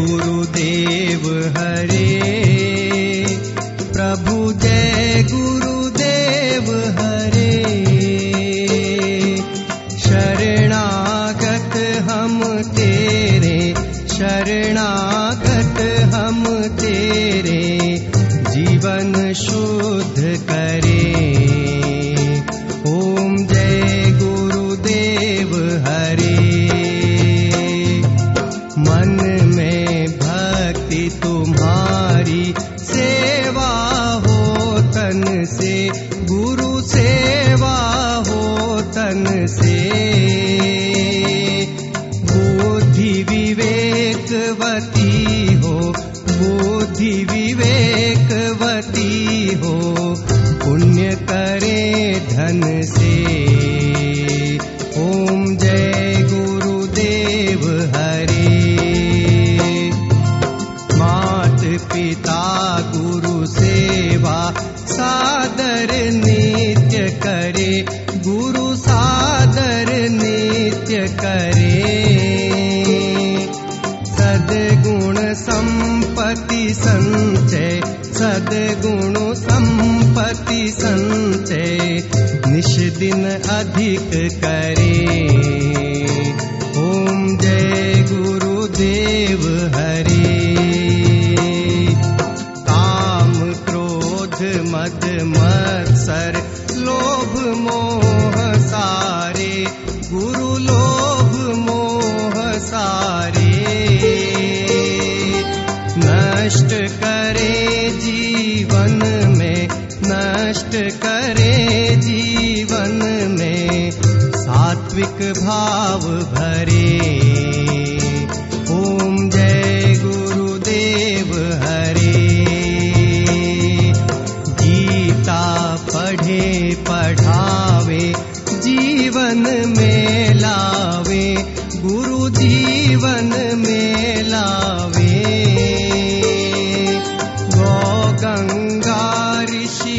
गुरुदेव हरे। प्रभु जय गुरुदेव हरे। शरणागत हम तेरे शरणागत हम तेरे। जीवन शुद्ध करे। तुम्हारी सेवा हो तन से गुरु सेवा हो तन से। बुद्धि विवेकवती हो बुद्धि विवेकवती हो सेवा सादर नित्य करे गुरु सादर नित्य करे। सद्गुण सम्पत्ति सञ्चय सद्गुण सम्पत्ति सञ्चय निष्दिन अधिक करे। ॐ जय गुरुदेव लोभ मोह सारे, गुरु लोभ मोह सारे। नष्ट करे जीवन में, नष्ट करे जीवन में, सात्विक भाव भरे।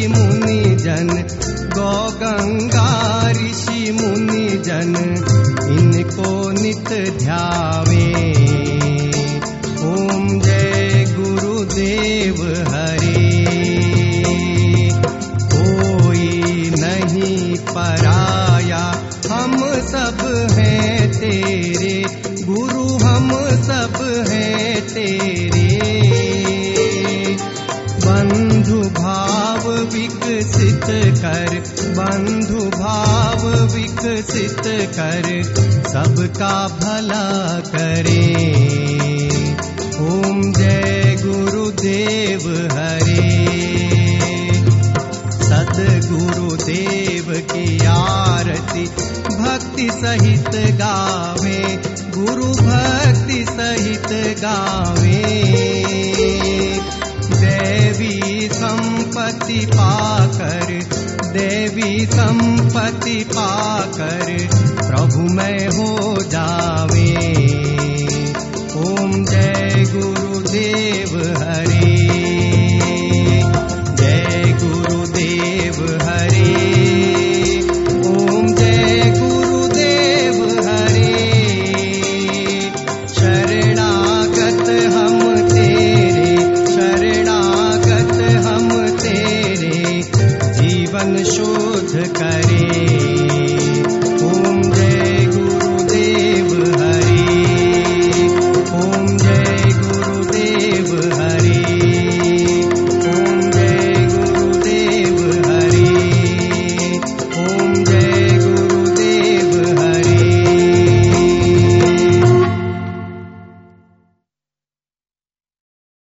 ऋषि मुनि जन गौ गंगा ऋषि मुनि जन इनको नित ध्यावे। ओम जय गुरुदेव हरे। कोई नहीं पराया हम सब हैं तेरे गुरु हम सब हैं तेरे कर, बंधु भाव विकसित कर, सबका भला करे। ओम जय गुरुदेव हरे। सद्गुरुदेव की आरती भक्ति सहित गावे, गुरु भक्ति सहित गावे। देवी संपत्ति पाकर देवी संपत्ति पाकर प्रभु मैं हो शोध करे।